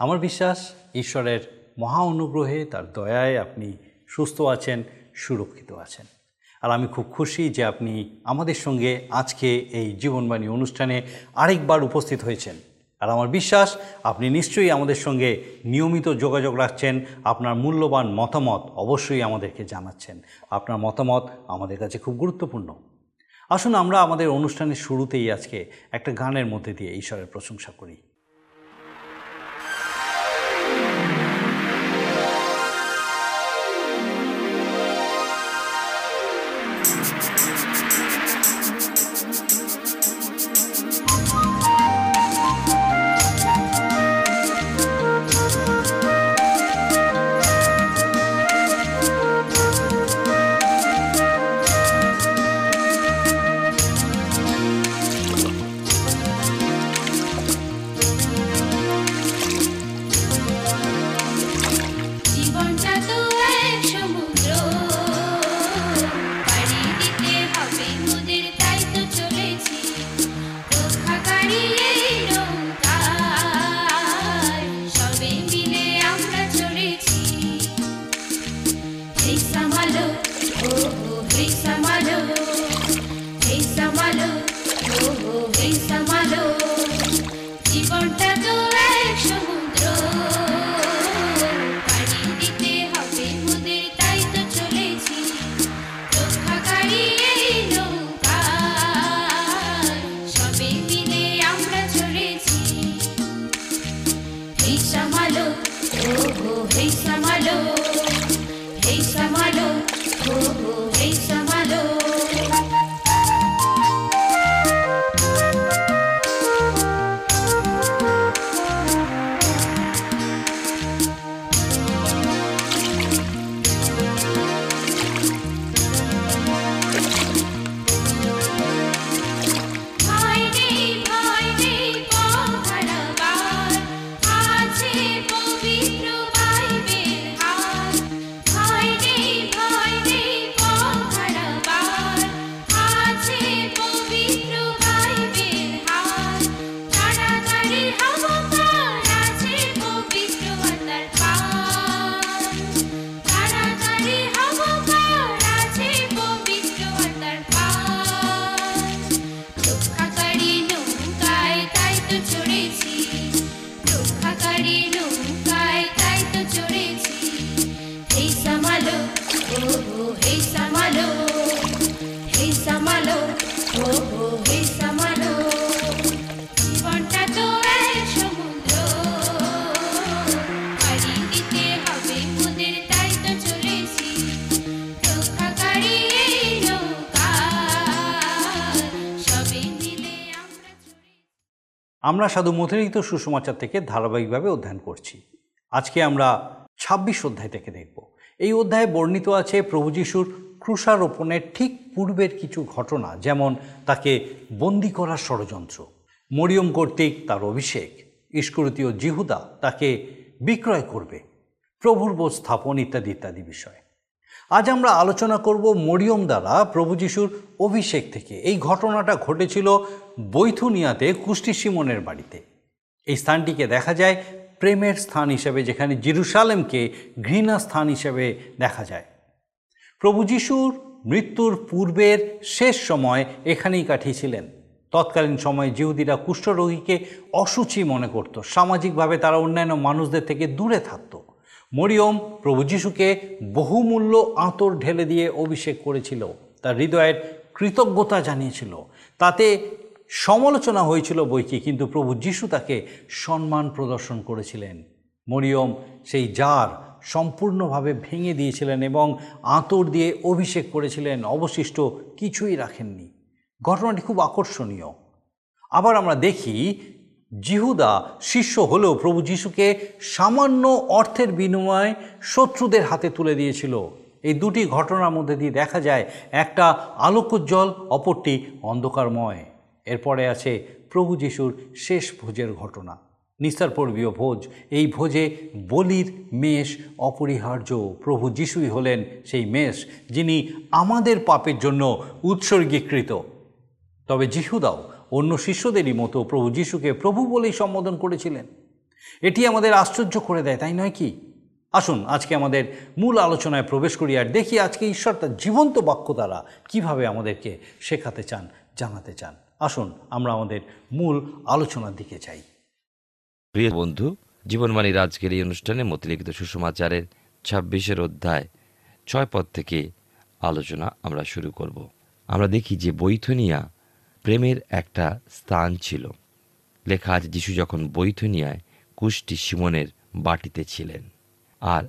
আমার বিশ্বাস, ঈশ্বরের মহা অনুগ্রহে তার দয়ায় আপনি সুস্থ আছেন, সুরক্ষিত আছেন। আর আমি খুব খুশি যে আপনি আমাদের সঙ্গে আজকে এই জীবনবাণী অনুষ্ঠানে আরেকবার উপস্থিত হয়েছেন। আর আমার বিশ্বাস, আপনি নিশ্চয়ই আমাদের সঙ্গে নিয়মিত যোগাযোগ রাখছেন, আপনার মূল্যবান মতামত অবশ্যই আমাদেরকে জানাচ্ছেন। আপনার মতামত আমাদের কাছে খুব গুরুত্বপূর্ণ। আসুন আমরা আমাদের অনুষ্ঠানের শুরুতেই আজকে একটা গানের মধ্যে দিয়ে ঈশ্বরের প্রশংসা করি। আমরা সাধু মথিরিত সুসমাচার থেকে ধারাবাহিকভাবে অধ্যয়ন করছি। আজকে আমরা ছাব্বিশ অধ্যায় থেকে দেখব। এই অধ্যায়ে বর্ণিত আছে প্রভু যিশুর ক্রুশারোপণের ঠিক পূর্বের কিছু ঘটনা, যেমন তাকে বন্দি করার ষড়যন্ত্র, মরিয়ম কর্তৃক তার অভিষেক, ইস্করতীয় জিহুদা তাকে বিক্রয় করবে, প্রভুর বোধ স্থাপন ইত্যাদি ইত্যাদি বিষয়। আজ আমরা আলোচনা করব মরিয়ম দ্বারা প্রভু যিশুর অভিষেক থেকে। এই ঘটনাটা ঘটেছিল বৈথুনিয়াতে কুষ্টি সিমনের বাড়িতে। এই স্থানটিকে দেখা যায় প্রেমের স্থান হিসেবে, যেখানে জিরুসালেমকে ঘৃণা স্থান হিসেবে দেখা যায়। প্রভু যিশুর মৃত্যুর পূর্বের শেষ সময় এখানেই কাটিয়েছিলেন। তৎকালীন সময়ে জিহুদিরা কুষ্ঠরোগীকে অসুচি মনে করত। সামাজিকভাবে তারা অন্যান্য মানুষদের থেকে দূরে থাকত। মরিয়ম প্রভু যিশুকে বহুমূল্য আঁতর ঢেলে দিয়ে অভিষেক করেছিল। তার হৃদয়ের কৃতজ্ঞতা জানিয়েছিল। তাতে সমালোচনা হয়েছিল বইকি কিন্তু প্রভু যিশু তাকে সম্মান প্রদর্শন করেছিলেন। মরিয়ম সেই জার সম্পূর্ণভাবে ভেঙে দিয়েছিলেন এবং আঁতর দিয়ে অভিষেক করেছিলেন। অবশিষ্ট কিছুই রাখেননি। ঘটনাটি খুব আকর্ষণীয়। আবার আমরা দেখি জিহুদা শিষ্য হলেও প্রভু যিশুকে সামান্য অর্থের বিনিময়ে শত্রুদের হাতে তুলে দিয়েছিল। এই দুটি ঘটনার মধ্যে দিয়ে দেখা যায়, একটা আলোকোজ্জ্বল, অপরটি অন্ধকারময়। এরপরে আছে প্রভু যিশুর শেষ ভোজের ঘটনা। নিস্তার পর্বীয় ভোজ, এই ভোজে বলির মেষ অপরিহার্য। প্রভু যিশুই হলেন সেই মেষ যিনি আমাদের পাপের জন্য উৎসর্গীকৃত। তবে যিহুদাও অন্য শিষ্যদেরই মতো প্রভু যিশুকে প্রভু বলেই সম্বোধন করেছিলেন। এটি আমাদের আশ্চর্য করে দেয়, তাই নয় কি? আসুন, আজকে আমাদের মূল আলোচনায় প্রবেশ করি আর দেখি আজকে ঈশ্বর তার জীবন্ত বাক্য দ্বারা কীভাবে আমাদেরকে শেখাতে চান, জানাতে চান। আসুন, আমরা আমাদের মূল আলোচনার দিকে চাই প্রিয় বন্ধু, জীবনবাণীর আজকের এই অনুষ্ঠানে মতিলিখিত সুষমাচারের ছাব্বিশের অধ্যায় ছয় পদ থেকে আলোচনা আমরা শুরু করব। আমরা দেখি যে বৈথনিয়া প্রেমের একটা স্থান ছিল। লেখা আছে, যিশু যখন বৈথনিয়ায় কুষ্টি সিমনের বাটিতে ছিলেন আর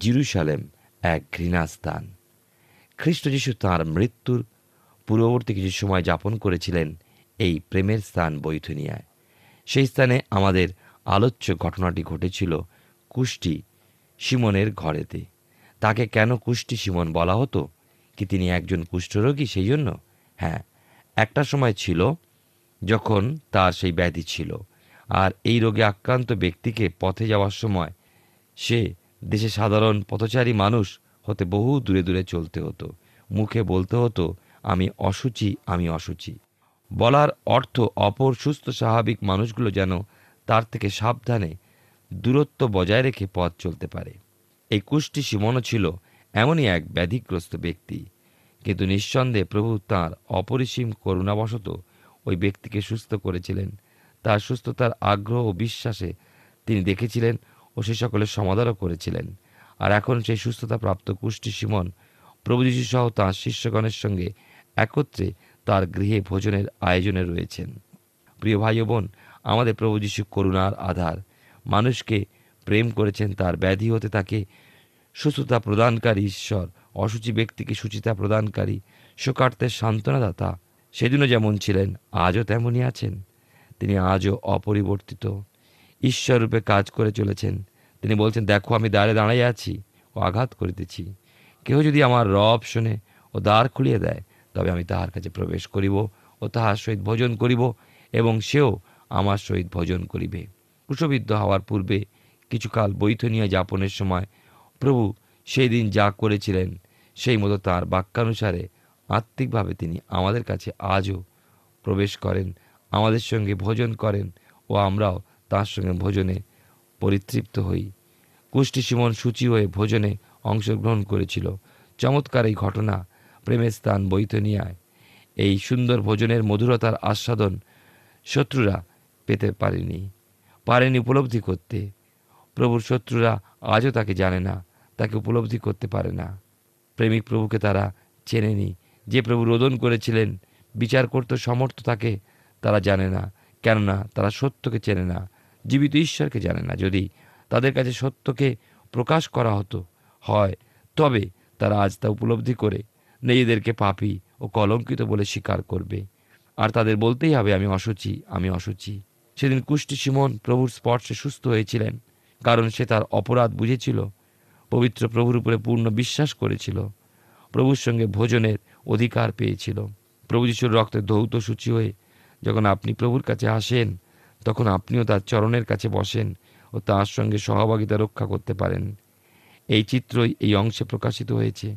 জিরুসালেম এক ঘৃণা স্থান খ্রিস্ট যিশু তাঁর মৃত্যুর পূর্ববর্তী কিছু সময় যাপন করেছিলেন এই প্রেমের স্থান বৈথনিয়ায়। সেই স্থানে আমাদের আলোচ্য ঘটনাটি ঘটেছিল কুষ্টি সিমনের ঘরেতে। তাকে কেন কুষ্টি সিমন বলা হতো? কি তিনি একজন কুষ্ঠরোগী সেই জন্য? হ্যাঁ একটা সময় ছিল যখন তার সেই ব্যাধি ছিল আর এই রোগে আক্রান্ত ব্যক্তিকে পথে যাওয়ার সময় সে দেশে সাধারণ পথচারী মানুষ হতে বহু দূরে দূরে চলতে হতো। মুখে বলতে হতো, আমি অসুচি আমি অসুচি। বলার অর্থ অপর সুস্থ স্বাভাবিক মানুষগুলো যেন তার থেকে সাবধানে দূরত্ব বজায় রেখে পথ চলতে পারে। এই কুষ্টি সিমনও ছিল এমনই এক ব্যাধিগ্রস্ত ব্যক্তি। কিন্তু নিঃসন্দেহে প্রভু তাঁর অপরিসীম করুণাবশত ওই ব্যক্তিকে সুস্থ করেছিলেন। তার সুস্থতার আগ্রহ ও বিশ্বাসে তিনি দেখেছিলেন ও সে সকলের সমাধানও করেছিলেন। আর এখন সেই সুস্থতা প্রাপ্ত কুষ্টি সিমন প্রভু যীশু সহ তাঁর শিষ্যগণের সঙ্গে একত্রে তার গৃহে ভোজনের আয়োজনে রয়েছেন। প্রিয় ভাই বোন, আমাদের প্রভু যীশু করুণার আধার। মানুষকে প্রেম করেছেন, তার ব্যাধি হতে তাকে সুস্থতা প্রদানকারী ঈশ্বর। অসুচি ব্যক্তিকে সুচিতা প্রদানকারী শোকার্তের সান্ত্বনাদাতা, সেদিনও যেমন ছিলেন, আজও তেমনই আছেন। তিনি আজও অপরিবর্তিত। ঈশ্বররূপে কাজ করে চলেছেন। তিনি বলছেন, দেখো, আমি দ্বারে দাঁড়াই আছি ও আঘাত করিতেছি। কেউ যদি আমার রব শোনে ও দ্বার খুলিয়ে দেয়, তবে আমি তাহার কাছে প্রবেশ করিব ও তাহার সহিত ভোজন করিব এবং সেও আমার সহিত ভোজন করিবে। কুশবিদ্ধ হওয়ার পূর্বে কিছুকাল বৈথনিয়া যাপনের সময় প্রভু সেই দিন যা করেছিলেন, সেই মতো তাঁর বাক্যানুসারে আত্মিকভাবে তিনি আমাদের কাছে আজও প্রবেশ করেন, আমাদের সঙ্গে ভোজন করেন ও আমরাও তার সঙ্গে ভোজনে পরিতৃপ্ত হই। কুষ্টি সিমন সূচি হয়ে ভোজনে অংশগ্রহণ করেছিল। চমৎকার এই ঘটনা প্রেমের স্থান বৈতনিয়ায়। এই সুন্দর ভোজনের মধুরতার আস্বাদন শত্রুরা পেতে পারেনি পারেনি উপলব্ধি করতে। প্রভুর শত্রুরা আজও তাকে জানে না। তাকে উপলব্ধি করতে পারে না। প্রেমিক প্রভুকে তারা চেনেনি। যে প্রভু রোদন করেছিলেন, বিচার করতে সমর্থ তাকে, তারা জানে না। কেননা তারা সত্যকে চেনে না, জীবিত ঈশ্বরকে জানে না। যদি তাদের কাছে সত্যকে প্রকাশ করা হতো, হয়, তবে তারা আজ তা উপলব্ধি করে নিজেদেরকে পাপি ও কলঙ্কিত বলে স্বীকার করবে। আর তাদের বলতেই হবে, আমি অসুচি আমি অসুচি। সেদিন কুষ্টি সিমন প্রভুর স্পর্শে সুস্থ হয়েছিলেন, কারণ সে তার অপরাধ বুঝেছিল। পবিত্র প্রভুর উপরে পূর্ণ বিশ্বাস করেছিল। প্রভুর সঙ্গে ভোজনের অধিকার পেয়েছিল। প্রভু যিশুর রক্তে ধৌত সূচি হয়ে যখন আপনি প্রভুর কাছে আসেন, তখন আপনিও তার চরণের কাছে বসেন ও তার সঙ্গে সহভাগিতা রক্ষা করতে পারেন। এই চিত্রই এই অংশে প্রকাশিত হয়েছে।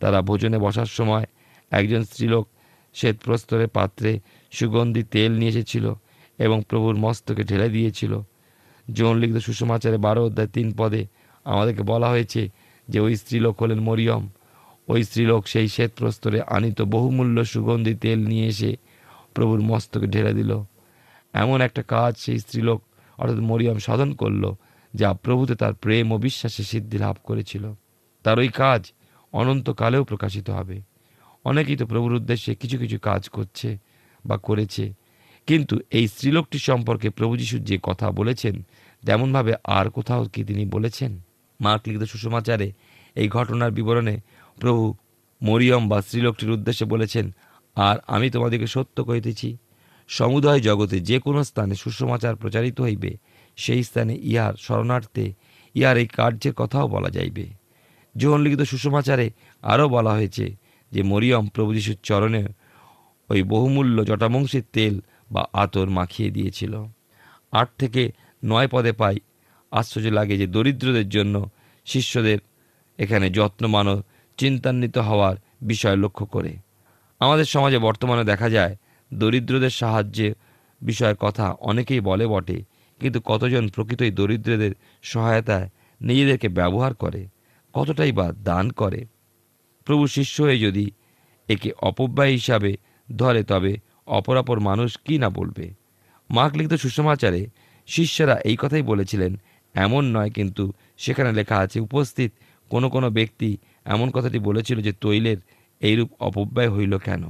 তারা ভোজনে বসার সময় একজন স্ত্রীলোক শ্বেতপ্রস্তরের পাত্রে সুগন্ধি তেল নিয়ে এসেছিল এবং প্রভুর মস্তকে ঢেলে দিয়েছিল। যৌন লিখিত সুষমাচারে বারো অধ্যায় তিন পদে আমাদেরকে বলা হয়েছে যে ওই স্ত্রীলোক হলেন মরিয়ম। ওই স্ত্রীলোক সেই শ্বেতপ্রস্তরে আনিত বহুমূল্য সুগন্ধি তেল নিয়ে এসে প্রভুর মস্তকে ঢেলে দিল। এমন একটা কাজ সেই স্ত্রীলোক, অর্থাৎ মরিয়ম, সাধন করল, যা প্রভুতে তার প্রেম ও বিশ্বাসে সিদ্ধি লাভ করেছিল। তার ওই কাজ অনন্তকালেও প্রকাশিত হবে। অনেকেই তো প্রভুর উদ্দেশ্যে কিছু কিছু কাজ করছে বা করেছে, কিন্তু এই স্ত্রীলোকটি সম্পর্কে প্রভু যিশু যে কথা বলেছেন, তেমনভাবে আর কোথাও কি তিনি বলেছেন? মার্ক লিখিত সুষমাচারে এই ঘটনার বিবরণে প্রভু মরিয়ম বা স্ত্রীলোকটির উদ্দেশ্যে বলেছেন, আর আমি তোমাদেরকে সত্য কহিতেছি, সমুদয় জগতে যে কোনো স্থানে সুষমাচার প্রচারিত হইবে, সেই স্থানে ইহার শরণার্থে ইহার এই কার্যের কথাও বলা যাইবে। লিখিত সুসমাচারে আরও বলা হয়েছে যে, মরিয়ম প্রভু যিশুর চরণে ওই বহুমূল্য জটামংসের তেল বা আতর মাখিয়ে দিয়েছিল। আট থেকে নয় পদে পাই আশ্চর্য লাগে যে দরিদ্রদের জন্য শিষ্যদের এখানে যত্নমান ও চিন্তান্বিত হওয়ার বিষয় লক্ষ্য করে। আমাদের সমাজে বর্তমানে দেখা যায়, দরিদ্রদের সাহায্যে বিষয়ের কথা অনেকেই বলে বটে, কিন্তু কতজন প্রকৃতই দরিদ্রদের সহায়তায় নিজেদেরকে ব্যবহার করে, কতটাই বা দান করে? প্রভু শিষ্য হয়ে যদি একে অপব্যয় হিসাবে ধরে, তবে অপরাপর মানুষ কি না বলবে? মার্ক লিখিত সুষমাচারে শিষ্যরা এই কথাই বলেছিলেন এমন নয়, কিন্তু সেখানে লেখা আছে, উপস্থিত কোনো কোনো ব্যক্তি এমন কথাটি বলেছিল যে তৈলের এইরূপ অপব্যয় হইল কেন?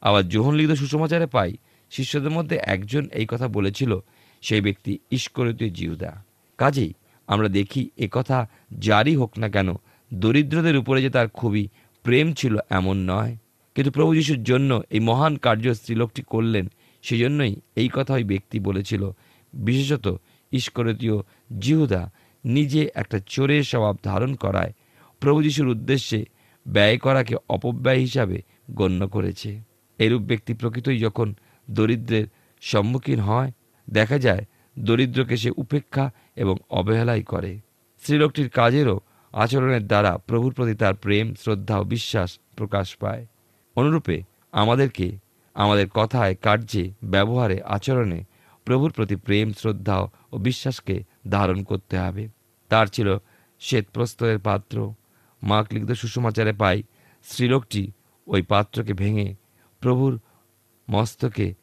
আবার যোহন লিখিত সুসমাচারে পাই, শিষ্যদের মধ্যে একজন এই কথা বলেছিল, সেই ব্যক্তি ঈশ্বরতীয় জিহুদা। কাজেই আমরা দেখি এ কথা জারি হোক না কেন, দরিদ্রদের উপরে যে তার খুবই প্রেম ছিল এমন নয়। কিন্তু প্রভু যিশুর জন্য এই মহান কার্য স্ত্রীলোকটি করলেন, সেজন্যই এই কথা ওই ব্যক্তি বলেছিল, বিশেষত ঈশ্বরতীয় জিহুদা নিজে একটা চোরের স্বভাব ধারণ করায়। প্রভু যিশুর উদ্দেশ্যে ব্যয় করাকে অপব্যয় হিসাবে গণ্য করেছে। এরূপ ব্যক্তি প্রকৃতই যখন দরিদ্রের সম্মুখীন হয়, দেখা যায় দরিদ্রকে সে উপেক্ষা এবং অবহেলাই করে। স্ত্রীলোকটির কাজেরও আচরণের দ্বারা প্রভুর প্রতি তার প্রেম, শ্রদ্ধা ও বিশ্বাস প্রকাশ পায়। অনুরূপে আমাদেরকে আমাদের কথায়, কার্যে, ব্যবহারে, আচরণে প্রভুর প্রতি প্রেম, শ্রদ্ধা ও বিশ্বাসকে ধারণ করতে হবে। তার ছিল শ্বেত প্রস্তরের পাত্র। মাক লিখিত সুষমাচারে পাই স্ত্রীলোকটি ওই পাত্রকে ভেঙে প্রভুর মস্তকে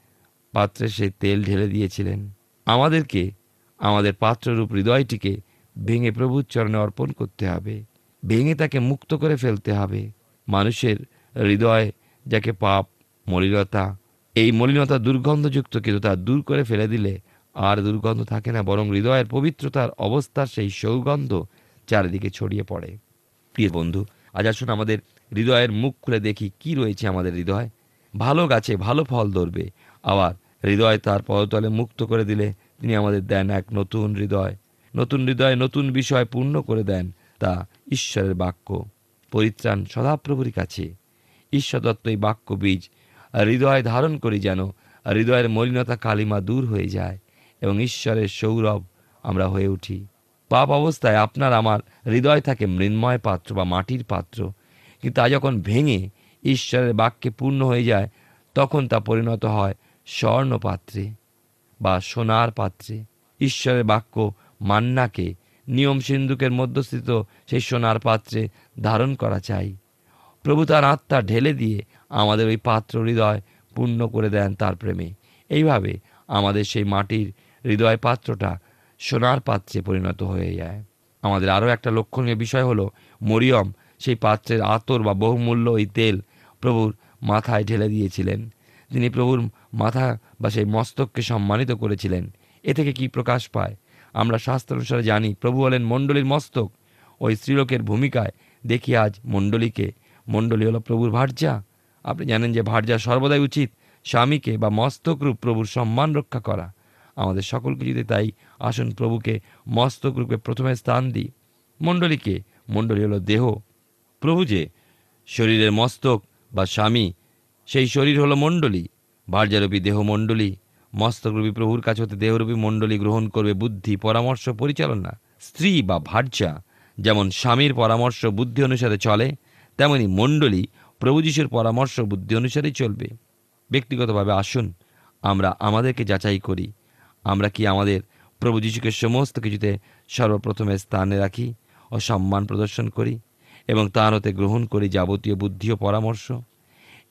পাত্রে সেই তেল ঢেলে দিয়েছিলেন। আমাদেরকে, আমাদের পাত্ররূপ হৃদয়টিকে ভেঙে প্রভুর চরণে অর্পণ করতে হবে। ভেঙে তাকে মুক্ত করে ফেলতে হবে। মানুষের হৃদয় যাকে পাপ, মলিনতা, এই মলিনতা দুর্গন্ধযুক্ত কিন্তু তা দূর করে ফেলে দিলে আর দুর্গন্ধ থাকে না, বরং হৃদয়ের পবিত্রতার অবস্থার সেই সৌগন্ধ চারিদিকে ছড়িয়ে পড়ে। প্রিয় বন্ধু, আজ আসুন আমাদের হৃদয়ের মুখ খুলে দেখি কি রয়েছে আমাদের হৃদয়। ভালো গাছে ভালো ফল ধরবে, আবার হৃদয় তার পদতলে মুক্ত করে দিলে তিনি আমাদের দেন এক নতুন হৃদয়। নতুন হৃদয় নতুন বিষয় পূর্ণ করে দেন তা ঈশ্বরের বাক্য। পরিত্রাণ সদাপ্রভুর কাছে। ঈশ্বর দত্ত এই বাক্য বীজ হৃদয় ধারণ করি যেন হৃদয়ের মলিনতা কালিমা দূর হয়ে যায়। এবং ঈশ্বরের সৌরভ আমরা হয়ে উঠি। পাপ অবস্থায় আপনার আমার হৃদয় থাকে মৃন্ময় পাত্র বা মাটির পাত্র। কিন্তু তা যখন ভেঙে ঈশ্বরের বাক্যে পূর্ণ হয়ে যায়, তখন তা পরিণত হয় স্বর্ণ পাত্রে বা সোনার পাত্রে। ঈশ্বরের বাক্য মান্নাকে, নিয়ম সিন্ধুকের মধ্যস্থিত সেই সোনার পাত্রে ধারণ করা চাই। প্রভু তার আত্মা ঢেলে দিয়ে আমাদের ওই পাত্র হৃদয় পূর্ণ করে দেন তার প্রেমে। এইভাবে আমাদের সেই মাটির হৃদয় পাত্রটা সোনার পাত্রে পরিণত হয়ে যায়। আমাদের আরও একটা লক্ষণীয় বিষয় হলো, মরিয়ম সেই পাত্রের আতর বা বহুমূল্য ওই তেল প্রভুর মাথায় ঢেলে দিয়েছিলেন। তিনি প্রভুর মাথা বা সেই মস্তককে সম্মানিত করেছিলেন। এ থেকে কি প্রকাশ পায়? আমরা শাস্ত্র অনুসারে জানি, প্রভু হলেন মণ্ডলীর মস্তক। ওই স্ত্রীলোকের ভূমিকায় দেখি আজ মণ্ডলীকে। মণ্ডলী হলো প্রভুর ভার্যা। আপনি জানেন যে ভার্যা সর্বদাই উচিত স্বামীকে বা মস্তকরূপ প্রভুর সম্মান রক্ষা করা। আমাদের সকলকে যদি তাই আসুন প্রভুকে মস্তকরূপে প্রথমে স্থান দিই। মণ্ডলীকে, মণ্ডলী হলো দেহ। প্রভু যে শরীরের মস্তক বা স্বামী, সেই শরীর হলো মণ্ডলী। ভার্যারূপী দেহ মণ্ডলী। মস্তকরূপী প্রভুর কাছে হতে দেহরূপী মণ্ডলী গ্রহণ করবে বুদ্ধি, পরামর্শ, পরিচালনা। স্ত্রী বা ভার্যা, যেমন স্বামীর পরামর্শ বুদ্ধি অনুসারে চলে, তেমনি মণ্ডলী প্রভু যিশুর পরামর্শ বুদ্ধি অনুসারেই চলবে। ব্যক্তিগতভাবে আসুন, আমরা আমাদেরকে যাচাই করি। আমরা কি আমাদের প্রভু যিশুকে সমস্ত কিছুতে সর্বপ্রথমে স্থানে রাখি ও সম্মান প্রদর্শন করি এবং তার হতে গ্রহণ করি যাবতীয় বুদ্ধি ও পরামর্শ?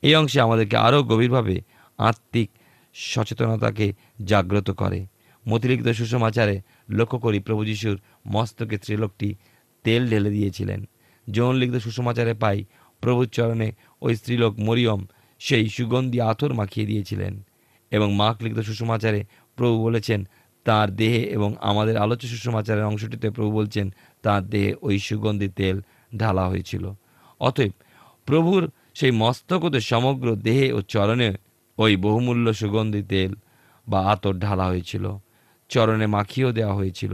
এই অংশে আমাদেরকে আরও গভীরভাবে আত্মিক সচেতনতাকে জাগ্রত করে। মতিলিখিত সুষমাচারে লক্ষ্য করি প্রভু যিশুর মস্তকে ত্রিলোকটি তেল ঢেলে দিয়েছিলেন। যৌন লিখিত সুষমাচারে পাই প্রভুর চরণে ওই স্ত্রীলোক মরিয়ম সেই সুগন্ধি আথর মাখিয়ে দিয়েছিলেন এবং মাক লিখিত সুষমাচারে প্রভু বলেছেন, তার দেহে এবং আমাদের আলোচ্য সুষমাচারের অংশটিতে প্রভু বলছেন, তার দেহে ওই সুগন্ধি তেল ঢালা হয়েছিল। অতএব প্রভুর সেই মস্তকতে সমগ্র দেহে ও চরণে ওই বহুমূল্য সুগন্ধি তেল বা আতর ঢালা হয়েছিল। চরণে মাখিয়েও দেওয়া হয়েছিল।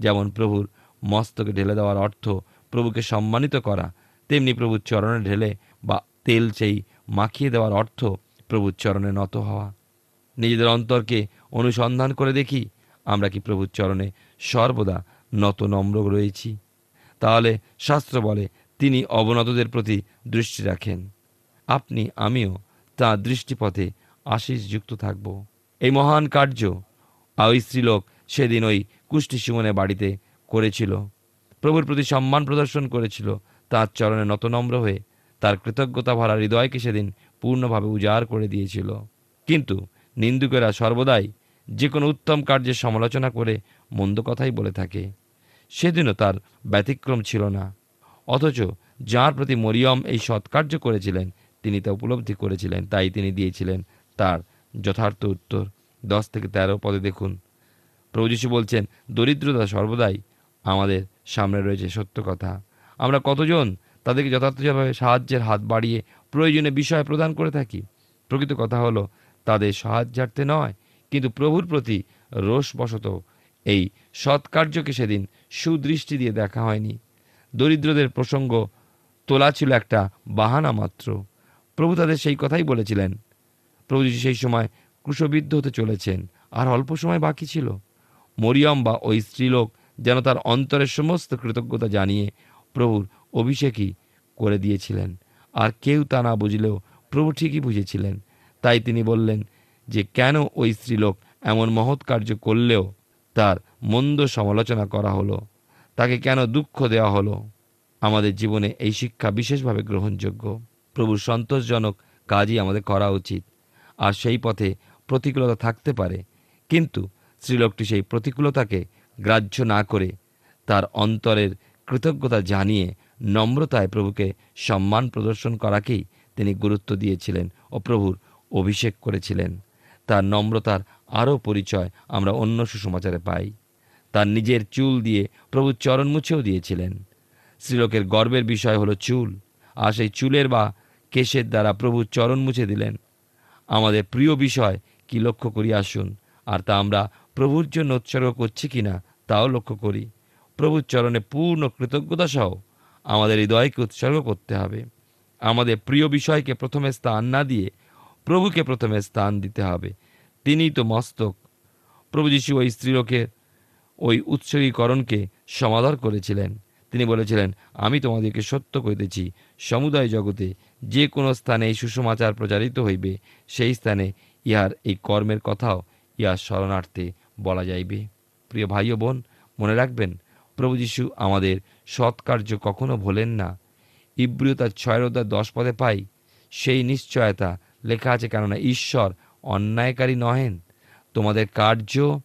যেমন প্রভুর মস্তকে ঢেলে দেওয়ার অর্থ প্রভুকে সম্মানিত করা, তেমনি প্রভুর চরণে ঢেলে বা তেল সেই মাখিয়ে দেওয়ার অর্থ প্রভুর চরণে নত হওয়া। নিজেদের অন্তরকে অনুসন্ধান করে দেখি, আমরা কি প্রভুর চরণে সর্বদা নত নম্র রয়েছি? তাহলে শাস্ত্র বলে, তিনি অবনতদের প্রতি দৃষ্টি রাখেন। আপনি, আমিও তাঁর দৃষ্টিপথে আশিস যুক্ত থাকব। এই মহান কার্য ওই স্ত্রীলোক সেদিন ওই কুষ্টি সুমনের বাড়িতে করেছিল। প্রভুর প্রতি সম্মান প্রদর্শন করেছিল। তাঁর চরণে নতনম্র হয়ে তার কৃতজ্ঞতা ভরা হৃদয়কে সেদিন পূর্ণভাবে উজাড় করে দিয়েছিল। কিন্তু নিন্দুকেরা সর্বদাই যে কোনো উত্তম কার্যের সমালোচনা করে মন্দ কথাই বলে থাকে। সেদিনও তার ব্যতিক্রম ছিল না। অথচ যার প্রতি মরিয়ম এই সৎকার্য করেছিলেন, তিনি তা উপলব্ধি করেছিলেন, তাই তিনি দিয়েছিলেন তার যথার্থ উত্তর। দশ থেকে তেরো পদে দেখুন। প্রভু যীশু বলছেন, দরিদ্রতা সর্বদাই আমাদের সামনে রয়েছে, সত্য কথা। আমরা কতজন তাদেরকে যথার্থভাবে সাহায্যের হাত বাড়িয়ে প্রয়োজনে বিষয় প্রদান করে থাকি? প্রকৃত কথা হলো তাদের সাহায্যার্থে নয়, কিন্তু প্রভুর প্রতি রোষবশত এই সৎকার্যকে সেদিন সুদৃষ্টি দিয়ে দেখা হয়নি। দরিদ্রদের প্রসঙ্গ তোলা ছিল একটা বাহানা মাত্র। প্রভু তাদের সেই কথাই বলেছিলেন। প্রভু সেই সময় ক্রুশবিদ্ধ হতে চলেছেন, আর অল্প সময় বাকি ছিল। মরিয়ম বা ওই স্ত্রীলোক যেন তার অন্তরের সমস্ত কৃতজ্ঞতা জানিয়ে প্রভুর অভিষেকই করে দিয়েছিলেন, আর কেউ তা না বুঝলেও প্রভু ঠিকই বুঝেছিলেন। তাই তিনি বললেন যে কেন ওই স্ত্রীলোক এমন মহৎ কার্য করলেও তার মন্দ সমালোচনা করা হলো? তাকে কেন দুঃখ দেওয়া হলো? আমাদের জীবনে এই শিক্ষা বিশেষভাবে গ্রহণযোগ্য। প্রভুর সন্তোষজনক কাজই আমাদের করা উচিত। আর সেই পথে প্রতিকূলতা থাকতে পারে। কিন্তু স্ত্রীলোকটি সেই প্রতিকূলতাকে গ্রাহ্য না করে তার অন্তরের কৃতজ্ঞতা জানিয়ে নম্রতায় প্রভুকে সম্মান প্রদর্শন করাকেই তিনি গুরুত্ব দিয়েছিলেন ও প্রভুর অভিষেক করেছিলেন। তার নম্রতার আরও পরিচয় আমরা অন্য সুসমাচারে পাই। তার নিজের চুল দিয়ে প্রভুর চরণ মুছেও দিয়েছিলেন। স্ত্রীলোকের গর্বের বিষয় হলো চুল, আর সেই চুলের বা কেশের দ্বারা প্রভুর চরণ মুছে দিলেন। আমাদের প্রিয় বিষয়, কি লক্ষ্য করি আসুন, আর তা আমরা প্রভুর জন্য উৎসর্গ করছি কিনা, তাও লক্ষ্য করি। প্রভুর চরণে পূর্ণ কৃতজ্ঞতা সহ আমাদের হৃদয়কে উৎসর্গ করতে হবে। আমাদের প্রিয় বিষয়কে প্রথমে স্থান না দিয়ে প্রভুকে প্রথমে স্থান দিতে হবে। তিনিই তো মস্তক। প্রভু যিশু ওই স্ত্রীলোকের ওই উৎসর্গীকরণকে সমাদর করেছিলেন। তিনি বলেছিলেন, আমি তোমাদেরকে সত্য কইতেছি, সমুদায় জগতে যে কোনো স্থানে এই সুসমাচার প্রচারিত হইবে, সেই স্থানে ইহার এই কর্মের কথাও ইহার শরণার্থে বলা যাইবে। প্রিয় ভাই ও বোন, মনে রাখবেন, প্রভু যীশু আমাদের সৎকার্য কখনো ভোলেন না। ইব্রিয় তার ছয় অধ্যায় দশ পদে পাই, সেই নিশ্চয়তা লেখা আছে, কেননা ঈশ্বর অন্যায়কারী নহেন। তোমাদের কার্য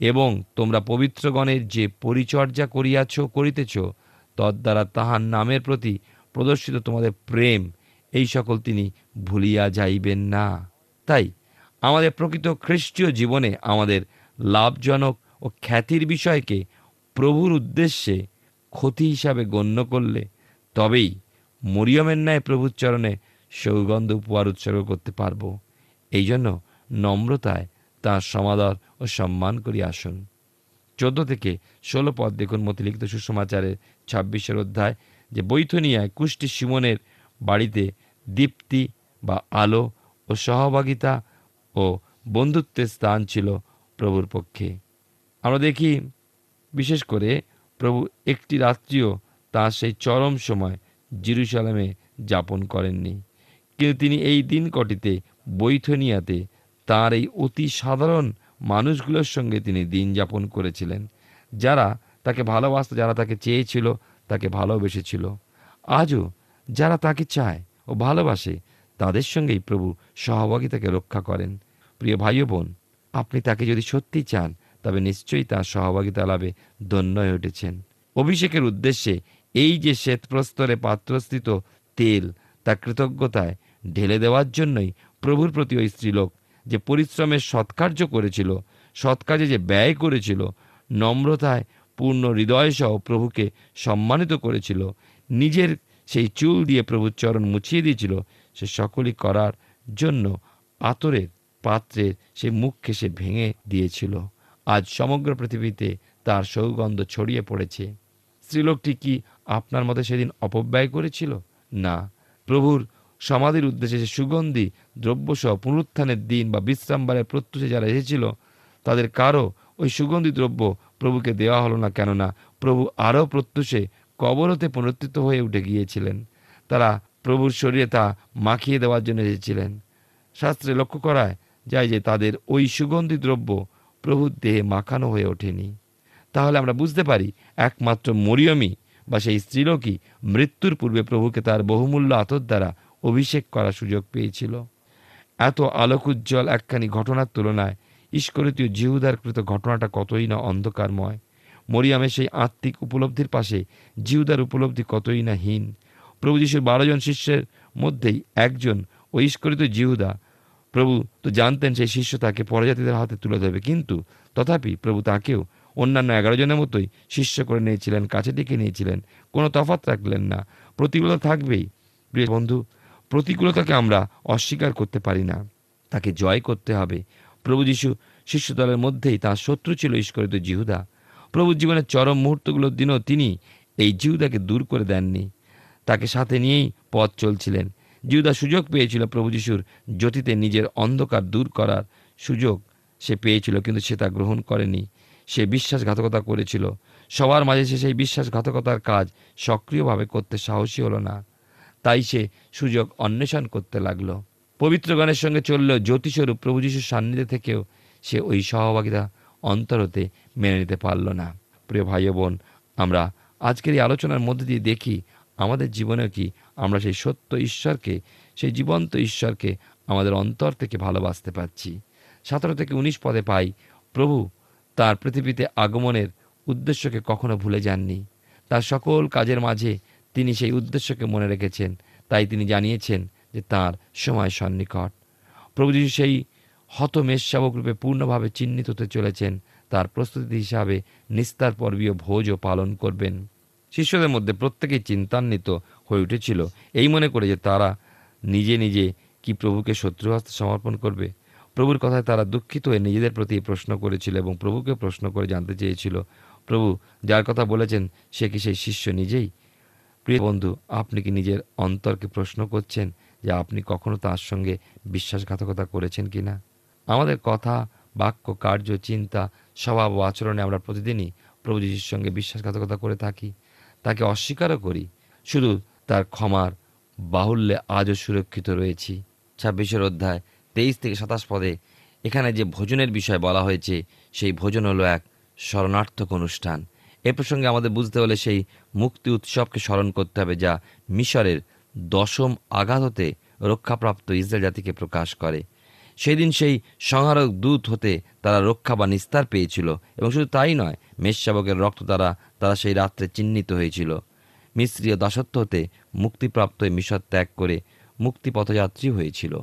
এবং তোমরা পবিত্রগণের যে পরিচর্যা করিয়াছ, করিতেছ, তদ্বারা তাহার নামের প্রতি প্রদর্শিত তোমাদের প্রেম, এই সকল তিনি ভুলিয়া যাইবেন না। তাই আমাদের প্রকৃত খ্রিস্টীয় জীবনে আমাদের লাভজনক ও খ্যাতির বিষয়কে প্রভুর উদ্দেশ্যে ক্ষতি হিসাবে গণ্য করলে তবেই মরিয়মের ন্যায় প্রভুর চরণে সৌগন্ধ উপহার উৎসর্গ করতে পারব। এই জন্য নম্রতায় তাঁর সমাদর ও সম্মান করি আসুন। চোদ্দ থেকে ষোলো পদ দেখুন মতিলিখিত সুসমাচারের ছাব্বিশের অধ্যায়, যে বৈথনিয়ায় কুষ্টি সিমনের বাড়িতে দীপ্তি বা আলো ও সহভাগিতা ও বন্ধুত্বের স্থান ছিল প্রভুর পক্ষে। আমরা দেখি, বিশেষ করে প্রভু একটি রাত্রিও তার সেই চরম সময় জিরুসালামে যাপন করেননি। কিন্তু তিনি এই দিন কটিতে বৈঠনিয়াতে তার এই অতি সাধারণ মানুষগুলোর সঙ্গে তিনি দিন যাপন করেছিলেন। যারা তাকে ভালোবাসত, যারা তাকে চেয়েছিল, তাকে ভালোবেসেছিল। আজও যারা তাকে চায় ও ভালোবাসে, তাদের সঙ্গেই প্রভু সহভাগিতাকে রক্ষা করেন। প্রিয় ভাই বোন, আপনি তাকে যদি সত্যি চান, তবে নিশ্চয়ই তার সহভাগিতা লাভে ধন্য হয়ে উঠেছেন। অভিষেকের উদ্দেশ্যে এই যে শ্বেতপ্রস্তরে পাত্রস্থিত তেল তা কৃতজ্ঞতায় ঢেলে দেওয়ার জন্যই প্রভুর প্রতি ওই স্ত্রীলোক যে পরিশ্রমের সৎকার্য করেছিল, সৎকাজে যে ব্যয় করেছিল, নম্রতায়, পূর্ণ হৃদয় সহ প্রভুকে সম্মানিত করেছিল, নিজের সেই চুল দিয়ে প্রভুর চরণ মুছিয়ে দিয়েছিল, সে সকলই করার জন্য আতরের পাত্রের সে মুখকে সে ভেঙে দিয়েছিল। আজ সমগ্র পৃথিবীতে তার সৌগন্ধ ছড়িয়ে পড়েছে। স্ত্রীলোকটি কি আপনার মতে সেদিন অপব্যয় করেছিল? না। প্রভুর সমাধির উদ্দেশ্যে যে সুগন্ধি, দ্রব্যসহ পুনরুত্থানের দিন বা বিশ্রামবারের প্রত্যুষে যারা এসেছিল, তাদের কারও ওই সুগন্ধি দ্রব্য প্রভুকে দেওয়া হলো না, কেননা প্রভু আরও প্রত্যুষে কবর হতে পুনরুত্থিত হয়ে উঠে গিয়েছিলেন। তারা প্রভুর শরীরে তা মাখিয়ে দেওয়ার জন্য এসেছিলেন। শাস্ত্রে লক্ষ্য করায় যায় যে তাদের ওই সুগন্ধি দ্রব্য প্রভুর দেহে মাখানো হয়ে ওঠেনি। তাহলে আমরা বুঝতে পারি একমাত্র মরিয়মই বা সেই স্ত্রীলোকই মৃত্যুর পূর্বে প্রভুকে তার বহুমূল্য আতর দ্বারা অভিষেক করার সুযোগ পেয়েছিল। এত আলোকোজ্জ্বল একখানি ঘটনার তুলনায় ঈশ্বরিতীয় জিহুদার কৃত ঘটনাটা কতই না অন্ধকারময়। মরিয়ামের সেই আত্মিক উপলব্ধির পাশে জিহুদার উপলব্ধি কতই না হীন। প্রভু যিশুর বারো জন শিষ্যের মধ্যেই একজন ও ঈশ্বরিত জিহুদা। প্রভু তো জানতেন সেই শিষ্য তাকে পরজাতিদের হাতে তুলে দেবে, কিন্তু তথাপি প্রভু তাকেও অন্যান্য এগারো জনের মতোই শিষ্য করে নিয়েছিলেন, কাছে ডেকে নিয়েছিলেন। কোনো তফাৎ রাখলেন না। প্রতিকূলতা থাকবেই। প্রিয় বন্ধু প্রতিকূলতাকে আমরা অস্বীকার করতে পারি না। তাকে জয় করতে হবে। প্রভু যিশু শিষ্য দলের মধ্যেই তার শত্রু ছিল ঈশ্বরিত জিহুদা। প্রভু জীবনের চরম মুহূর্তগুলোর দিনও তিনি এই জিহুদাকে দূর করে দেননি। তাকে সাথে নিয়েই পথ চলছিলেন। জিহুদা সুযোগ পেয়েছিল প্রভু যিশুর জ্যোতিতে নিজের অন্ধকার দূর করার সুযোগ সে পেয়েছিল, কিন্তু সে তা গ্রহণ করেনি। সে বিশ্বাসঘাতকতা করেছিল। সবার মাঝে সে সেই বিশ্বাসঘাতকতার কাজ সক্রিয়ভাবে করতে সাহসী হলো না। তাই সে সুযোগ অন্বেষণ করতে লাগল। পবিত্রগণের সঙ্গে চললেও জ্যোতিস্বরূপ প্রভু যিশুর সান্নিধ্যে থেকেও সে ওই সহভাগিতা অন্তর হতে মেনে নিতে পারল না। প্রিয় ভাই বোন, আমরা আজকের এই আলোচনার মধ্যে দিয়ে দেখি আমাদের জীবনে কি আমরা সেই সত্য ঈশ্বরকে, সেই জীবন্ত ঈশ্বরকে আমাদের অন্তর থেকে ভালোবাসতে পারছি। সতেরো থেকে উনিশ পদে পাই, প্রভু তার পৃথিবীতে আগমনের উদ্দেশ্যকে কখনো ভুলে যাননি। তার সকল কাজের মাঝে তিনি সেই উদ্দেশ্যকে মনে রেখেছেন। তাই তিনি জানিয়েছেন যে তার সময় সন্নিকট। প্রভু যিশু সেই হত মেষশাবক রূপে পূর্ণভাবে চিহ্নিত হতে চলেছেন। তার প্রস্তুতি হিসাবে নিস্তার পর্বীয় ভোজও পালন করবেন। শিষ্যদের মধ্যে প্রত্যেকেই চিন্তান্বিত হয়ে উঠেছিল। এই মনে করে যে তারা নিজে নিজে কি প্রভুকে শত্রু হস্তে সমর্পণ করবে? প্রভুর কথায় তারা দুঃখিত হয়ে নিজেদের প্রতি প্রশ্ন করেছিল এবং প্রভুকে প্রশ্ন করে জানতে চেয়েছিল। প্রভু যার কথা বলেছেন, সে কি সেই শিষ্য নিজেই? প্রিয় বন্ধু, আপনি কি নিজের অন্তরকে প্রশ্ন করছেন যে আপনি কখনো তার সঙ্গে বিশ্বাসঘাতকতা করেছেন কি না? আমাদের কথা, বাক্য, কার্য, চিন্তা, স্বভাব ও আচরণে আমরা প্রতিদিনই প্রভু সঙ্গে বিশ্বাসঘাতকতা করে থাকি। তাকে অস্বীকারও করি। শুধু তার ক্ষমার বাহুল্যে আজও সুরক্ষিত রয়েছি। ছাব্বিশের অধ্যায় তেইশ থেকে সাতাশ পদে এখানে যে ভোজনের বিষয় বলা হয়েছে, সেই ভোজন হলো এক শরণার্থক অনুষ্ঠান। এ প্রসঙ্গে আমাদের বুঝতে হলে সেই মুক্তি উৎসবকে স্মরণ করতে হবে যা মিশরের দশম আঘাত হতে রক্ষাপ্রাপ্ত ইসরায়েল জাতিকে প্রকাশ করে। সেদিন সেই সংহারক দূত হতে তারা রক্ষা বা নিস্তার পেয়েছিল এবং শুধু তাই নয় মেষশাবকের রক্ত দ্বারা তারা সেই রাত্রে চিহ্নিত হয়েছিল। মিশ্রীয় দাসত্ব হতে মুক্তিপ্রাপ্ত মিশর ত্যাগ করে মুক্তি পথযাত্রী হয়েছিল।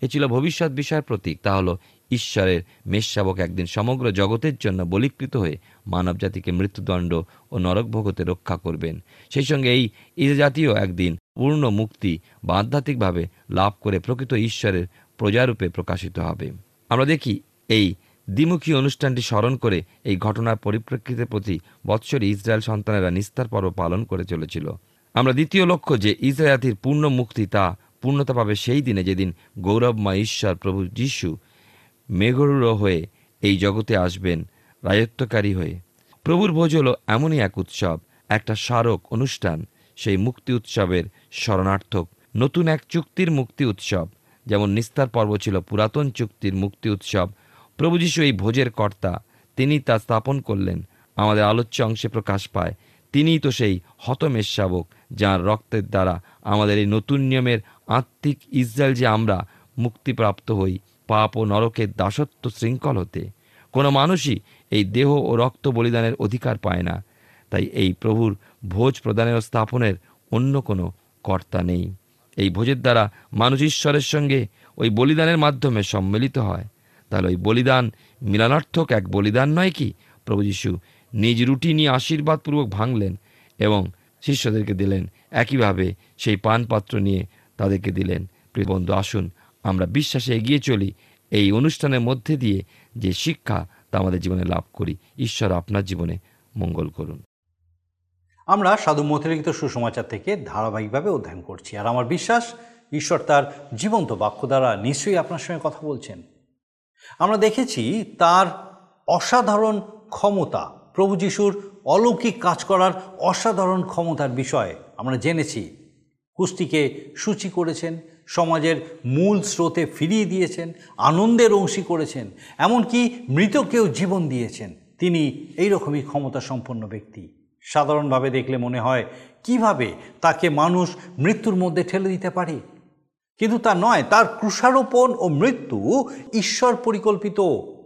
এ ছিল ভবিষ্যৎ বিষয়ের প্রতীক। তা হলো ঈশ্বরের মেষশাবক একদিন সমগ্র জগতের জন্য বলিকৃত হয়ে মানব জাতিকে মৃত্যুদণ্ড ও নরকভোগতে রক্ষা করবেন। সেই সঙ্গে এই জাতীয় একদিন পূর্ণ মুক্তি বা আধ্যাত্মিকভাবে লাভ করে প্রকৃত ঈশ্বরের প্রজারূপে প্রকাশিত হবে। আমরা দেখি এই দ্বিমুখী অনুষ্ঠানটি স্মরণ করে এই ঘটনার পরিপ্রেক্ষিতে প্রতি বৎসরে ইসরায়েল সন্তানেরা নিস্তার পর্ব পালন করে চলেছিল। আমরা দ্বিতীয় লক্ষ্য যে ইসরায়েল জাতির পূর্ণ মুক্তি তা পূর্ণতা পাবে সেই দিনে যেদিন গৌরবময় ঈশ্বর প্রভু যিশু মেঘরুর হয়ে এই জগতে আসবেন, রাজত্বকারী হয়ে। প্রভুর ভোজ হল এমনই এক উৎসব, একটা স্মারক অনুষ্ঠান, সেই মুক্তি উৎসবের শরণার্থক নতুন এক চুক্তির মুক্তি উৎসব, যেমন নিস্তার পর্ব ছিল পুরাতন চুক্তির মুক্তি উৎসব, প্রভু যিশু এই ভোজের কর্তা, তিনি তা স্থাপন করলেন, আমাদের আলোচ্য অংশে প্রকাশ পায়। তিনিই তো সেই হতমের শাবক, যার রক্তের দ্বারা আমাদের এই নতুন নিয়মের আত্মিক ইসরায়েল যে আমরা, মুক্তিপ্রাপ্ত হই। পাপ ও নরকের দাসত্ব শৃঙ্খল হতে। কোনো মানুষই এই দেহ ও রক্ত বলিদানের অধিকার পায় না। তাই এই প্রভুর ভোজ প্রদানের স্থাপনের অন্য কোনো কর্তা নেই। এই ভোজের দ্বারা মানুষ ঈশ্বরের সঙ্গে ওই বলিদানের মাধ্যমে সম্মিলিত হয়। তাহলে ওই বলিদান মিলনার্থক এক বলিদান নয় কি? প্রভু যিশু নিজ রুটি নিয়ে আশীর্বাদপূর্বক ভাঙলেন এবং শিষ্যদেরকে দিলেন। একইভাবে সেই পানপাত্র নিয়ে তাদেরকে দিলেন। প্রিয় বন্ধু, আসুন আমরা বিশ্বাসে এগিয়ে চলি এই অনুষ্ঠানের মধ্যে দিয়ে যে শিক্ষা তা আমাদের জীবনে লাভ করি। ঈশ্বর আপনার জীবনে মঙ্গল করুন। আমরা সাধু মতিলিখিত সুসমাচার থেকে ধারাবাহিকভাবে অধ্যয়ন করছি। আর আমার বিশ্বাস, ঈশ্বর তার জীবন্ত বাক্য দ্বারা নিশ্চয়ই আপনার সঙ্গে কথা বলছেন। আমরা দেখেছি তার অসাধারণ ক্ষমতা, প্রভু যিশুর অলৌকিক কাজ করার অসাধারণ ক্ষমতার বিষয়ে আমরা জেনেছি। কুস্তিকে সূচি করেছেন সমাজের মূল স্রোতে ফিরিয়ে দিয়েছেন আনন্দের অংশী করেছেন, এমনকি মৃতকেও জীবন দিয়েছেন। তিনি এইরকমই ক্ষমতা সম্পন্ন ব্যক্তি। সাধারণভাবে দেখলে মনে হয়, কীভাবে তাকে মানুষ মৃত্যুর মধ্যে ঠেলে দিতে পারে? কিন্তু তা নয়, তার ক্রুষারোপণ ও মৃত্যু ঈশ্বর পরিকল্পিত।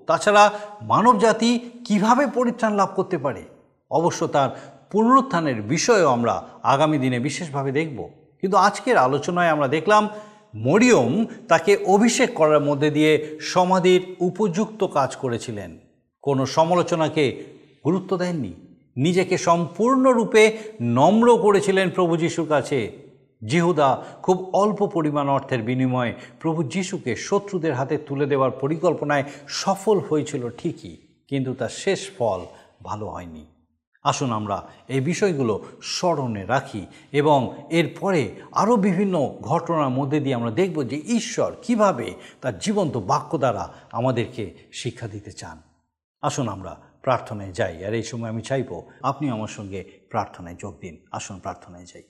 তাছাড়া মানবজাতি কীভাবে পরিত্রাণ লাভ করতে পারে? অবশ্য তার পুনরুত্থানের বিষয়েও আমরা আগামী দিনে বিশেষভাবে দেখব। কিন্তু আজকের আলোচনায় আমরা দেখলাম মরিয়ম তাকে অভিষেক করার মধ্যে দিয়ে সমাধির উপযুক্ত কাজ করেছিলেন। কোনো সমালোচনাকে গুরুত্ব দেননি। নিজেকে সম্পূর্ণরূপে নম্র করেছিলেন প্রভু যিশুর কাছে। জিহুদা খুব অল্প পরিমাণ অর্থের বিনিময়ে প্রভু যিশুকে শত্রুদের হাতে তুলে দেওয়ার পরিকল্পনায় সফল হয়েছিল ঠিকই, কিন্তু তার শেষ ফল ভালো হয়নি। আসুন আমরা এই বিষয়গুলো স্মরণে রাখি এবং এরপরে আরও বিভিন্ন ঘটনার মধ্যে দিয়ে আমরা দেখব যে ঈশ্বর কীভাবে তার জীবন্ত বাক্য দ্বারা আমাদেরকে শিক্ষা দিতে চান। আসুন আমরা প্রার্থনায় যাই, আর এই সময় আমি চাইব আপনি আমার সঙ্গে প্রার্থনায় যোগ দিন। আসুন প্রার্থনায় যাই।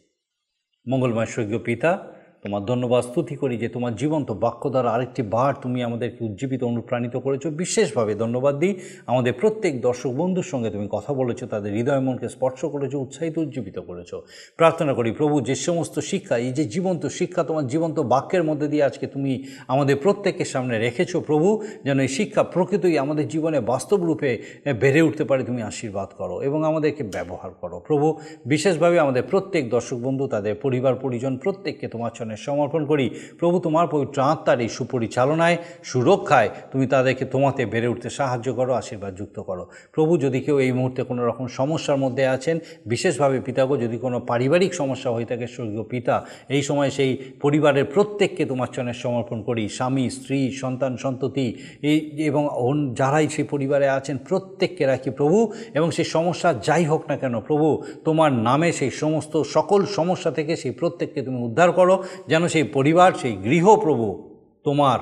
মঙ্গলময় স্বর্গীয় পিতা তোমার ধন্যবাদ, স্তুতি করি যে তোমার জীবন্ত বাক্য দ্বারা আরেকটি বার তুমি আমাদেরকে উজ্জীবিত, অনুপ্রাণিত করেছ। বিশেষভাবে ধন্যবাদ দিই। আমাদের প্রত্যেক দর্শক বন্ধুর সঙ্গে তুমি কথা বলেছ, তাদের হৃদয় মনকে স্পর্শ করেছ, উৎসাহিত, উজ্জীবিত করেছ। প্রার্থনা করি, প্রভু, যে সমস্ত শিক্ষা, এই যে জীবন্ত শিক্ষা, তোমার জীবন্ত বাক্যের মধ্যে দিয়ে আজকে তুমি আমাদের প্রত্যেকের সামনে রেখেছো, প্রভু, যেন এই শিক্ষা প্রকৃতই আমাদের জীবনে বাস্তব রূপে বেড়ে উঠতে পারে, তুমি আশীর্বাদ করো এবং আমাদেরকে ব্যবহার করো। প্রভু, বিশেষভাবে আমাদের প্রত্যেক দর্শক বন্ধু, তাদের পরিবার, পরিজন, প্রত্যেককে তোমার চরণে সমর্পণ করি। প্রভু, তোমার পবিত্র আত্মার এই সুপরিচালনায়, সুরক্ষায় তুমি তাদেরকে তোমাতে বেড়ে উঠতে সাহায্য করো, আশীর্বাদ যুক্ত করো। প্রভু, যদি কেউ এই মুহূর্তে কোনো রকম সমস্যার মধ্যে আছেন, বিশেষভাবে পিতাগো, যদি কোনো পারিবারিক সমস্যা হয়ে থাকে, স্বর্গীয় পিতা, এই সময় সেই পরিবারের প্রত্যেককে তোমার চরণে সমর্পণ করি। স্বামী, স্ত্রী, সন্তান, সন্ততি, এই এবং যারাই সেই পরিবারে আছেন, প্রত্যেককে রাখি প্রভু। এবং সেই সমস্যা যাই হোক না কেন, প্রভু, তোমার নামে সেই সমস্ত সকল সমস্যা থেকে সেই প্রত্যেককে তুমি উদ্ধার করো। যেন সেই পরিবার, সেই গৃহ প্রভু তোমার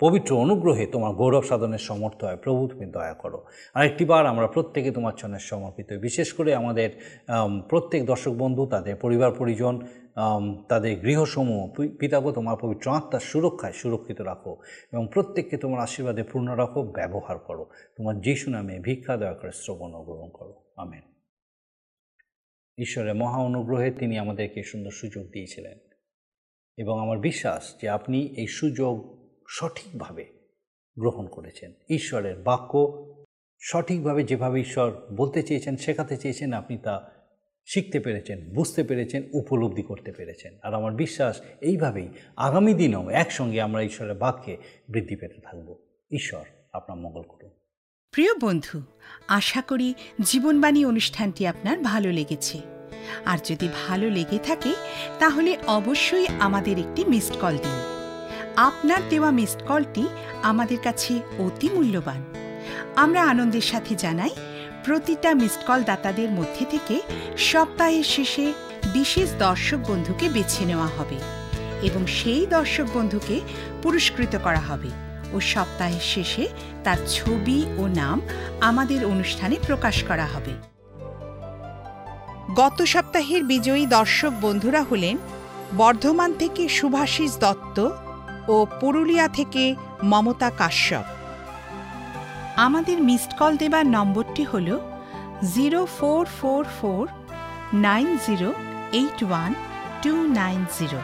পবিত্র অনুগ্রহে তোমার গৌরব সাধনের সমর্থ হয়। প্রভু, তুমি দয়া করো। আরেকটি বার আমরা প্রত্যেকে তোমার চরণে সমর্পিত বিশেষ করে আমাদের প্রত্যেক দর্শক বন্ধু, তাদের পরিবার, পরিজন তাদের গৃহসমূহ পিতাগো, তোমার পবিত্র আত্মার সুরক্ষায় সুরক্ষিত রাখো এবং প্রত্যেককে তোমার আশীর্বাদে পূর্ণ রাখো, ব্যবহার করো। তোমার যিশু নামে ভিক্ষা, দয়া করে শ্রবণ গ্রহণ করো। আমেন। ঈশ্বরের মহা অনুগ্রহে তিনি আমাদেরকে সুন্দর সুযোগ দিয়েছিলেন। এবং আমার বিশ্বাস যে আপনি এই সুযোগ সঠিকভাবে গ্রহণ করেছেন। ঈশ্বরের বাক্য সঠিকভাবে যেভাবে ঈশ্বর বলতে চেয়েছেন, শেখাতে চেয়েছেন, আপনি তা শিখতে পেরেছেন, বুঝতে পেরেছেন, উপলব্ধি করতে পেরেছেন। আর আমার বিশ্বাস এইভাবেই আগামী দিনেও একসঙ্গে আমরা ঈশ্বরের বাক্যে বৃদ্ধি পেতে থাকব। ঈশ্বর আপনার মঙ্গল করুন। প্রিয় বন্ধু, আশা করি জীবনবাণী অনুষ্ঠানটি আপনার ভালো লেগেছে। আর যদি ভালো লেগে থাকে, তাহলে অবশ্যই আমাদের একটি মিসড কল দিন। আপনার দেওয়া মিসড কলটি আমাদের কাছে অতি মূল্যবান। আমরা আনন্দের সাথে জানাই, প্রতিটা মিসড কল দাতাদের মধ্যে থেকে সপ্তাহের শেষে বিশেষ দর্শক বন্ধুকে বেছে নেওয়া হবে এবং সেই দর্শক বন্ধুকে পুরস্কৃত করা হবে ও সপ্তাহের শেষে তার ছবি ও নাম আমাদের অনুষ্ঠানে প্রকাশ করা হবে। গত সপ্তাহের বিজয়ী দর্শক বন্ধুরা হলেন বর্ধমান থেকে সুভাষিস দত্ত ও পুরুলিয়া থেকে মমতা কাশ্যপ। আমাদের মিসড কল দেবার নম্বরটি হল zero four four four nine zero eight one two nine zero.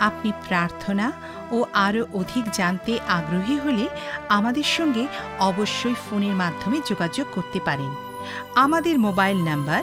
আপনি প্রার্থনা ও আরও অধিক জানতে আগ্রহী হলে আমাদের সঙ্গে অবশ্যই ফোনের মাধ্যমে যোগাযোগ করতে পারেন। আমাদের mobile number